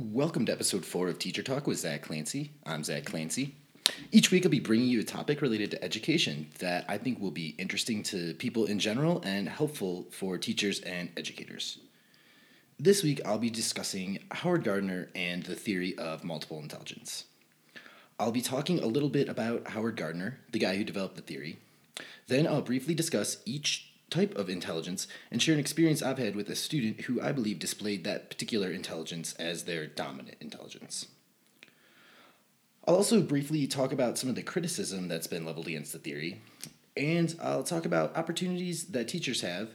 Welcome to episode four of Teacher Talk with Zach Clancy. I'm Zach Clancy. Each week, I'll be bringing you a topic related to education that I think will be interesting to people in general and helpful for teachers and educators. This week, I'll be discussing Howard Gardner and the theory of multiple intelligence. I'll be talking a little bit about Howard Gardner, the guy who developed the theory. Then I'll briefly discuss each type of intelligence and share an experience I've had with a student who I believe displayed that particular intelligence as their dominant intelligence. I'll also briefly talk about some of the criticism that's been leveled against the theory, and I'll talk about opportunities that teachers have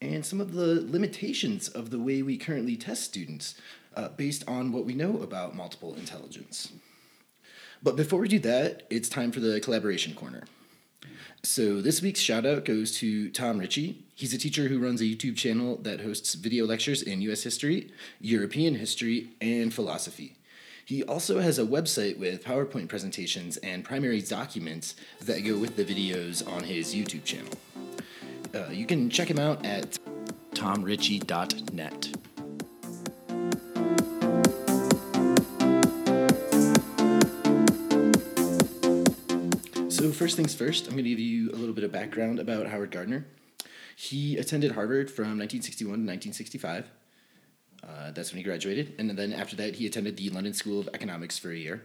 and some of the limitations of the way we currently test students uh, based on what we know about multiple intelligence. But before we do that, it's time for the collaboration corner. So this week's shout out goes to Tom Richey. He's a teacher who runs a YouTube channel that hosts video lectures in US history, European history, and philosophy. He also has a website with PowerPoint presentations and primary documents that go with the videos on his YouTube channel. Uh, you can check him out at tomrichey.net. first things first, I'm going to give you a little bit of background about Howard Gardner. He attended Harvard from 1961 to 1965. Uh, that's when he graduated. And then after that, he attended the London School of Economics for a year.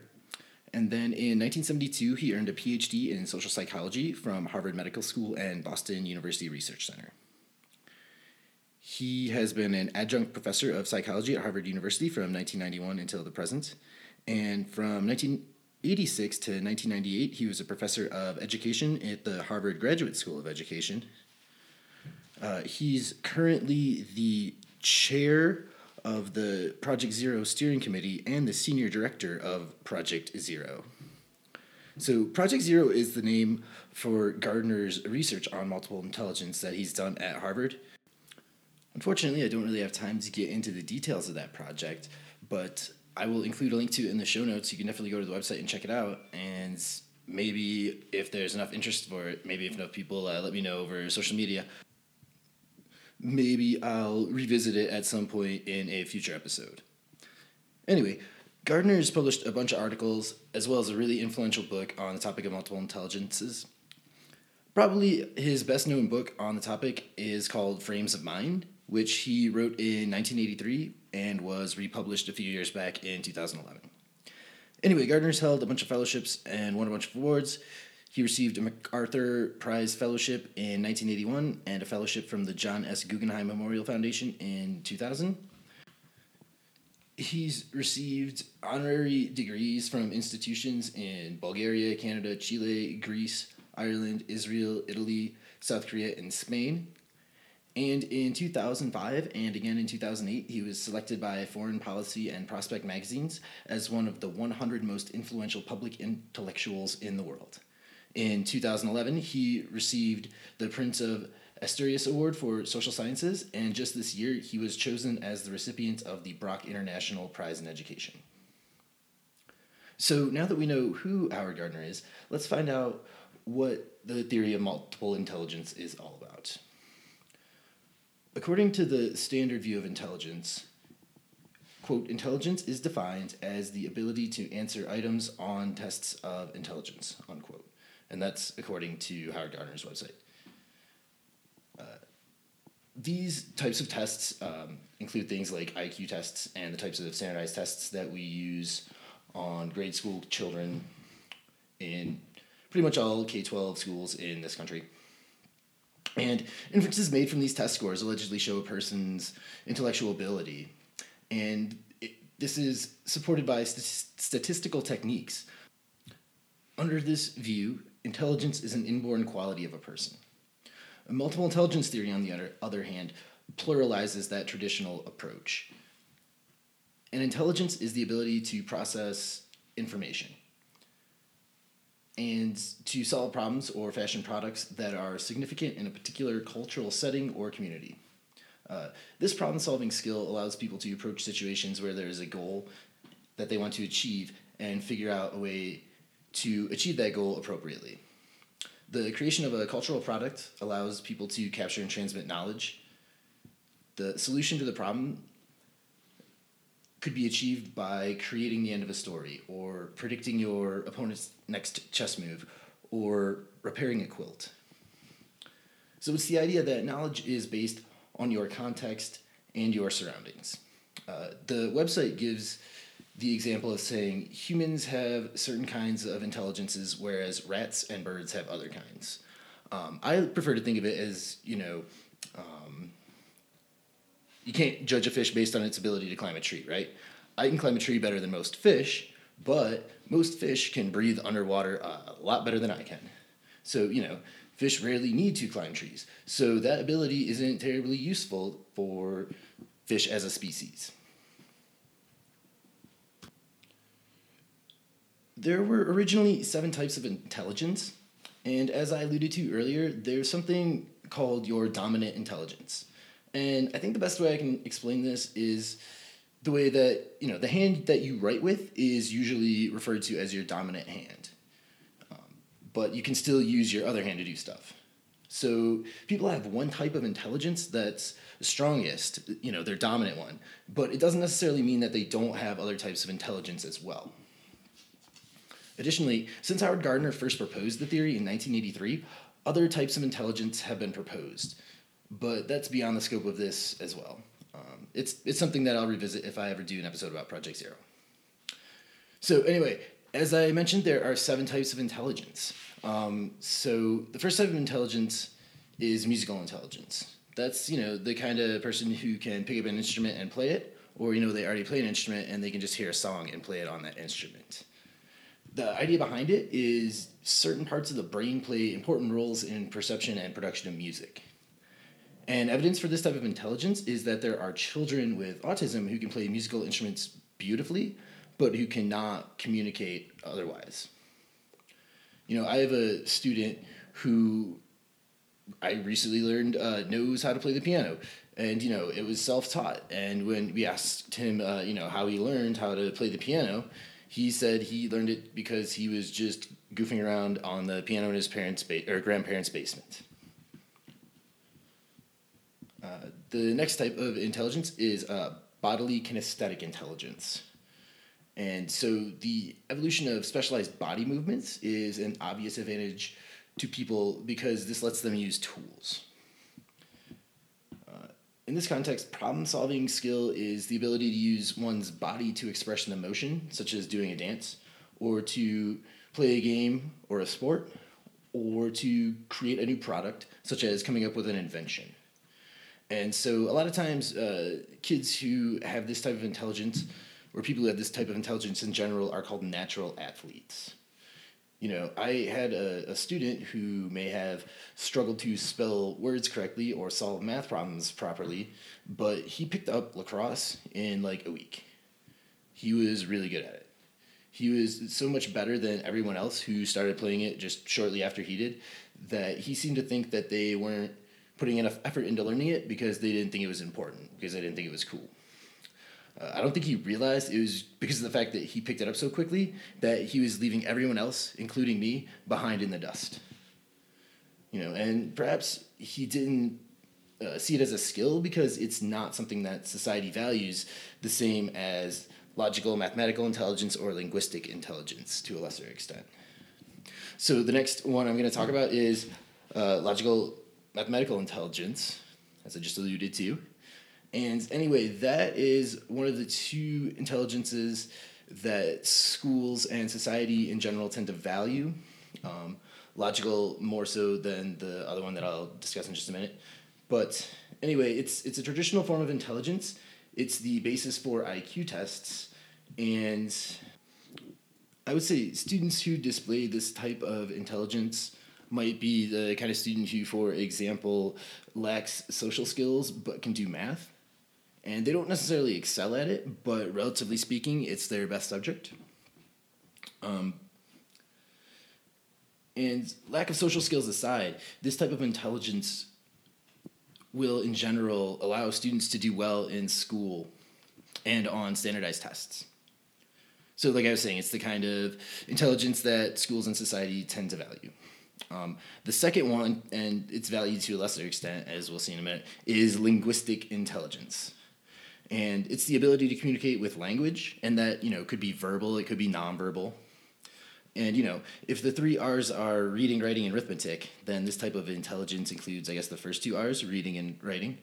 And then in 1972, he earned a PhD in social psychology from Harvard Medical School and Boston University Research Center. He has been an adjunct professor of psychology at Harvard University from 1991 until the present. And from 19, 86 to 1998, he was a professor of education at the Harvard Graduate School of Education. Uh, he's currently the chair of the Project Zero steering committee and the senior director of Project Zero. So, Project Zero is the name for Gardner's research on multiple intelligence that he's done at Harvard. Unfortunately, I don't really have time to get into the details of that project, but I will include a link to it in the show notes. You can definitely go to the website and check it out. And maybe if there's enough interest for it, maybe if enough people uh, let me know over social media, maybe I'll revisit it at some point in a future episode. Anyway, Gardner has published a bunch of articles as well as a really influential book on the topic of multiple intelligences. Probably his best known book on the topic is called Frames of Mind, which he wrote in 1983 and was republished a few years back in 2011. Anyway, Gardner's held a bunch of fellowships and won a bunch of awards. He received a MacArthur Prize Fellowship in 1981 and a fellowship from the John S. Guggenheim Memorial Foundation in 2000. He's received honorary degrees from institutions in Bulgaria, Canada, Chile, Greece, Ireland, Israel, Italy, South Korea, and Spain. And in 2005 and again in 2008, he was selected by Foreign Policy and Prospect magazines as one of the 100 most influential public intellectuals in the world. In 2011, he received the Prince of Asturias Award for Social Sciences, and just this year, he was chosen as the recipient of the Brock International Prize in Education. So now that we know who Howard Gardner is, let's find out what the theory of multiple intelligence is all about. According to the standard view of intelligence, quote, intelligence is defined as the ability to answer items on tests of intelligence, unquote. And that's according to Howard Gardner's website. Uh, these types of tests um, include things like IQ tests and the types of standardized tests that we use on grade school children in pretty much all K 12 schools in this country. And inferences made from these test scores allegedly show a person's intellectual ability. And it, this is supported by st- statistical techniques. Under this view, intelligence is an inborn quality of a person. A multiple intelligence theory, on the other, other hand, pluralizes that traditional approach. And intelligence is the ability to process information and to solve problems or fashion products that are significant in a particular cultural setting or community. Uh, this problem solving skill allows people to approach situations where there is a goal that they want to achieve and figure out a way to achieve that goal appropriately. The creation of a cultural product allows people to capture and transmit knowledge. The solution to the problem could be achieved by creating the end of a story, or predicting your opponent's next chess move, or repairing a quilt. So it's the idea that knowledge is based on your context and your surroundings. Uh, the website gives the example of saying humans have certain kinds of intelligences, whereas rats and birds have other kinds. Um, I prefer to think of it as, you know, um, you can't judge a fish based on its ability to climb a tree, right? I can climb a tree better than most fish, but most fish can breathe underwater a lot better than I can. So, you know, fish rarely need to climb trees. So that ability isn't terribly useful for fish as a species. There were originally seven types of intelligence, and as I alluded to earlier, there's something called your dominant intelligence. And I think the best way I can explain this is the way that, you know, the hand that you write with is usually referred to as your dominant hand. Um, but you can still use your other hand to do stuff. So people have one type of intelligence that's strongest, you know, their dominant one, but it doesn't necessarily mean that they don't have other types of intelligence as well. Additionally, since Howard Gardner first proposed the theory in 1983, other types of intelligence have been proposed, but that's beyond the scope of this as well. Um, it's, it's something that I'll revisit if I ever do an episode about Project Zero. So, anyway, as I mentioned, there are seven types of intelligence. Um, so, the first type of intelligence is musical intelligence. That's, you know, the kind of person who can pick up an instrument and play it, or, you know, they already play an instrument and they can just hear a song and play it on that instrument the idea behind it is certain parts of the brain play important roles in perception and production of music. And evidence for this type of intelligence is that there are children with autism who can play musical instruments beautifully, but who cannot communicate otherwise. You know, I have a student who I recently learned uh, knows how to play the piano, and you know it was self-taught. And when we asked him, uh, you know, how he learned how to play the piano, he said he learned it because he was just goofing around on the piano in his parents' ba- or grandparents' basement. Uh, the next type of intelligence is uh, bodily kinesthetic intelligence. And so the evolution of specialized body movements is an obvious advantage to people because this lets them use tools. In this context, problem solving skill is the ability to use one's body to express an emotion, such as doing a dance, or to play a game or a sport, or to create a new product, such as coming up with an invention. And so, a lot of times, uh, kids who have this type of intelligence, or people who have this type of intelligence in general, are called natural athletes you know, I had a, a student who may have struggled to spell words correctly or solve math problems properly, but he picked up lacrosse in like a week. He was really good at it. He was so much better than everyone else who started playing it just shortly after he did that he seemed to think that they weren't putting enough effort into learning it because they didn't think it was important, because they didn't think it was cool. Uh, I don't think he realized it was because of the fact that he picked it up so quickly that he was leaving everyone else, including me, behind in the dust. You know, and perhaps he didn't uh, see it as a skill because it's not something that society values the same as logical mathematical intelligence or linguistic intelligence to a lesser extent. So the next one I'm going to talk about is uh, logical mathematical intelligence, as I just alluded to. And anyway, that is one of the two intelligences that schools and society in general tend to value. Um, logical more so than the other one that I'll discuss in just a minute. But anyway, it's it's a traditional form of intelligence. It's the basis for IQ tests, and I would say students who display this type of intelligence might be the kind of student who, for example, lacks social skills but can do math and they don't necessarily excel at it, but relatively speaking, it's their best subject. Um, and lack of social skills aside, this type of intelligence will, in general, allow students to do well in school and on standardized tests. So, like I was saying, it's the kind of intelligence that schools and society tend to value. Um, the second one, and it's valued to a lesser extent, as we'll see in a minute, is linguistic intelligence. and it's the ability to communicate with language, and that you know could be verbal, it could be nonverbal. And you know, if the three R's are reading, writing, and arithmetic, then this type of intelligence includes, I guess, the first two R's, reading and writing.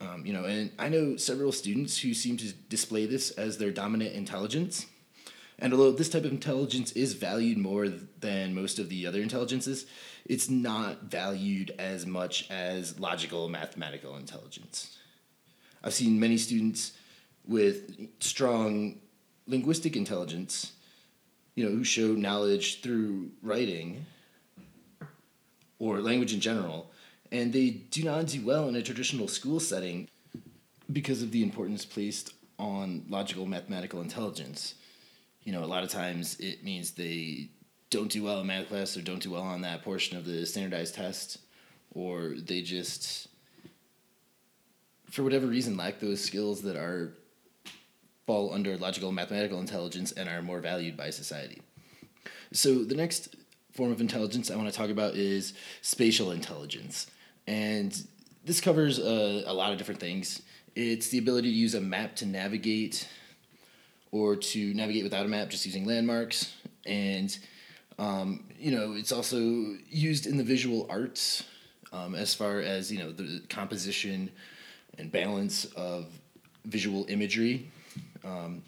Um, you know, and I know several students who seem to display this as their dominant intelligence. And although this type of intelligence is valued more than most of the other intelligences, it's not valued as much as logical mathematical intelligence. I've seen many students with strong linguistic intelligence, you know, who show knowledge through writing or language in general, and they do not do well in a traditional school setting because of the importance placed on logical mathematical intelligence. You know, a lot of times it means they don't do well in math class or don't do well on that portion of the standardized test, or they just, for whatever reason, lack those skills that are fall under logical mathematical intelligence and are more valued by society. So the next form of intelligence I want to talk about is spatial intelligence. And this covers a, a lot of different things. It's the ability to use a map to navigate or to navigate without a map just using landmarks. And, um, you know, it's also used in the visual arts um, as far as, you know, the composition and balance of visual imagery. Um,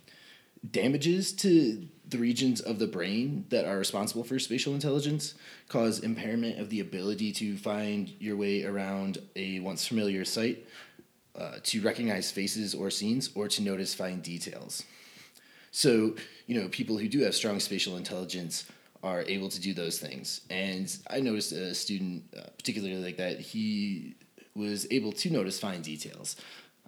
damages to the regions of the brain that are responsible for spatial intelligence cause impairment of the ability to find your way around a once familiar site, uh, to recognize faces or scenes, or to notice fine details. So, you know, people who do have strong spatial intelligence are able to do those things. And I noticed a student, uh, particularly like that, he was able to notice fine details.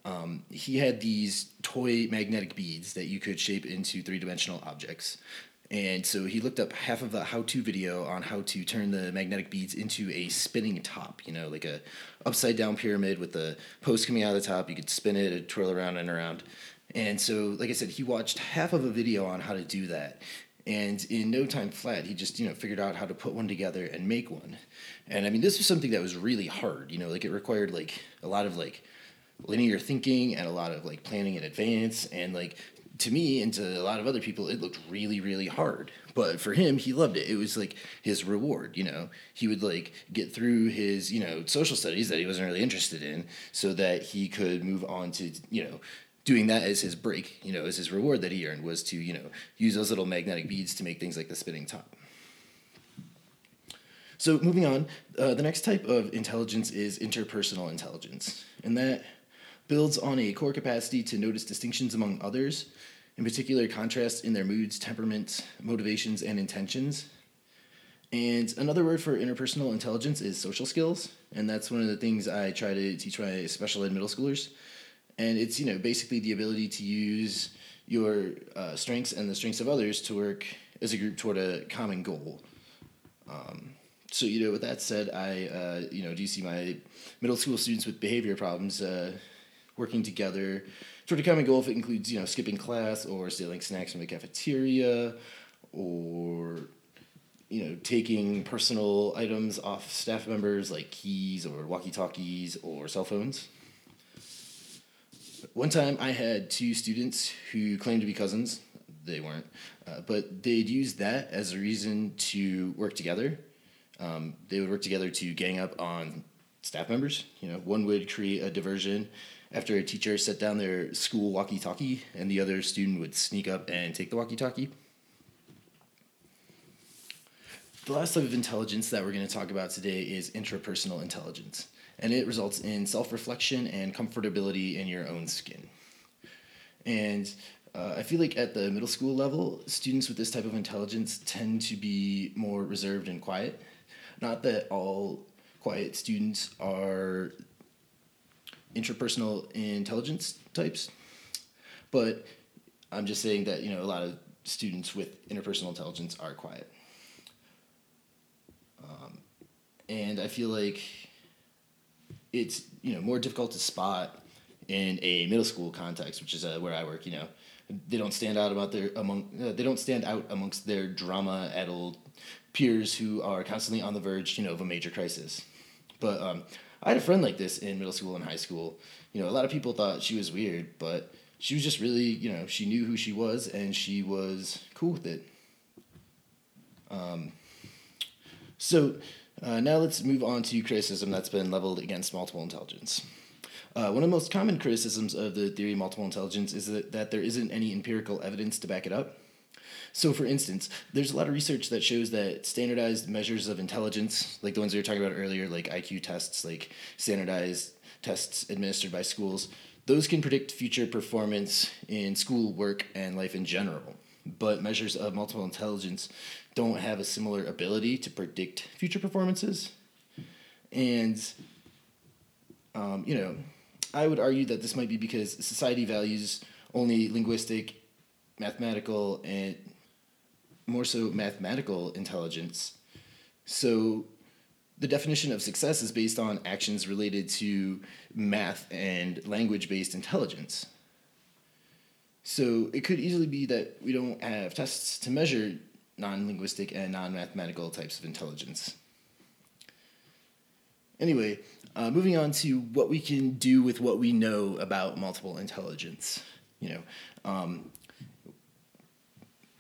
Um, he had these toy magnetic beads that you could shape into three dimensional objects. And so he looked up half of the how to video on how to turn the magnetic beads into a spinning top, you know, like a upside down pyramid with the post coming out of the top. You could spin it and twirl around and around. And so, like I said, he watched half of a video on how to do that. And in no time flat, he just, you know, figured out how to put one together and make one. And I mean, this was something that was really hard, you know, like it required like a lot of like linear thinking and a lot of like planning in advance and like to me and to a lot of other people it looked really really hard but for him he loved it it was like his reward you know he would like get through his you know social studies that he wasn't really interested in so that he could move on to you know doing that as his break you know as his reward that he earned was to you know use those little magnetic beads to make things like the spinning top so moving on uh, the next type of intelligence is interpersonal intelligence and that builds on a core capacity to notice distinctions among others, in particular contrasts in their moods, temperaments, motivations, and intentions. And another word for interpersonal intelligence is social skills, and that's one of the things I try to teach my special ed middle schoolers. And it's you know basically the ability to use your uh, strengths and the strengths of others to work as a group toward a common goal. Um, so you know, with that said, I uh, you know do see my middle school students with behavior problems uh, working together toward a common goal if it includes you know skipping class or stealing snacks from the cafeteria or you know taking personal items off staff members like keys or walkie-talkies or cell phones one time i had two students who claimed to be cousins. They weren't. Uh, but they'd use that as a reason to work together. Um, they would work together to gang up on staff members. You know one would create a diversion after a teacher set down their school walkie talkie and the other student would sneak up and take the walkie talkie. The last type of intelligence that we're going to talk about today is intrapersonal intelligence, and it results in self reflection and comfortability in your own skin. And uh, I feel like at the middle school level, students with this type of intelligence tend to be more reserved and quiet. Not that all quiet students are interpersonal intelligence types. But I'm just saying that, you know, a lot of students with interpersonal intelligence are quiet. Um, and I feel like it's, you know, more difficult to spot in a middle school context, which is uh, where I work, you know. They don't stand out about their among uh, they don't stand out amongst their drama addled peers who are constantly on the verge, you know, of a major crisis. But um, I had a friend like this in middle school and high school. you know, a lot of people thought she was weird, but she was just really, you know, she knew who she was and she was cool with it. Um, so uh, now let's move on to criticism that's been leveled against multiple intelligence. Uh, one of the most common criticisms of the theory of multiple intelligence is that, that there isn't any empirical evidence to back it up. So, for instance, there's a lot of research that shows that standardized measures of intelligence, like the ones we were talking about earlier, like IQ tests, like standardized tests administered by schools, those can predict future performance in school, work, and life in general. But measures of multiple intelligence don't have a similar ability to predict future performances. And, um, you know, I would argue that this might be because society values only linguistic, mathematical, and more so mathematical intelligence. So the definition of success is based on actions related to math and language based intelligence. So it could easily be that we don't have tests to measure non linguistic and non mathematical types of intelligence. Anyway, uh, moving on to what we can do with what we know about multiple intelligence. You know, um,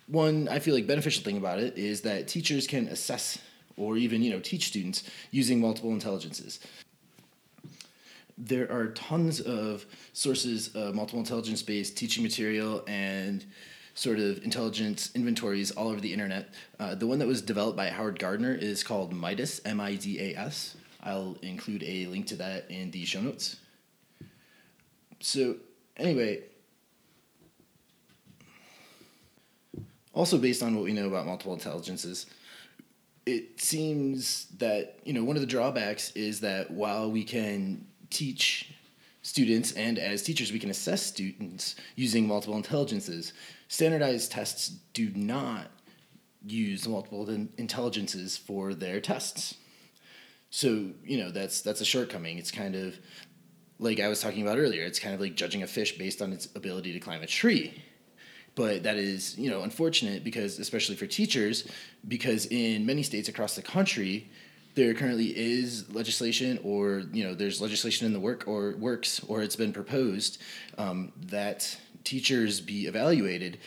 one I feel like beneficial thing about it is that teachers can assess or even you know teach students using multiple intelligences. There are tons of sources of multiple intelligence based teaching material and sort of intelligence inventories all over the internet. Uh, the one that was developed by Howard Gardner is called Midas, M I D A S. I'll include a link to that in the show notes. So, anyway, also based on what we know about multiple intelligences, it seems that you know one of the drawbacks is that while we can teach students and as teachers we can assess students using multiple intelligences, standardized tests do not use multiple intelligences for their tests. So you know that's that's a shortcoming. It's kind of like I was talking about earlier. It's kind of like judging a fish based on its ability to climb a tree but that is you know unfortunate because especially for teachers because in many states across the country there currently is legislation or you know there's legislation in the work or works or it's been proposed um, that teachers be evaluated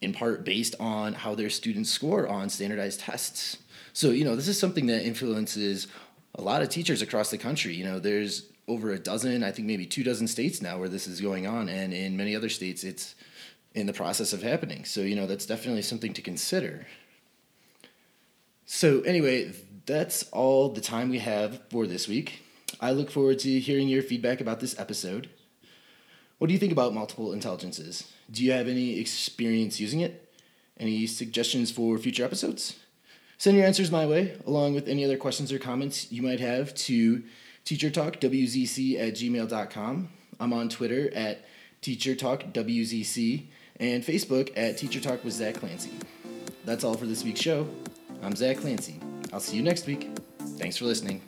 in part based on how their students score on standardized tests so you know this is something that influences a lot of teachers across the country you know there's over a dozen i think maybe two dozen states now where this is going on and in many other states it's in the process of happening. So, you know, that's definitely something to consider. So, anyway, that's all the time we have for this week. I look forward to hearing your feedback about this episode. What do you think about multiple intelligences? Do you have any experience using it? Any suggestions for future episodes? Send your answers my way, along with any other questions or comments you might have to teachertalkwzc at gmail.com. I'm on Twitter at teachertalkwzc and Facebook at Teacher with Zach Clancy. That's all for this week's show. I'm Zach Clancy. I'll see you next week. Thanks for listening.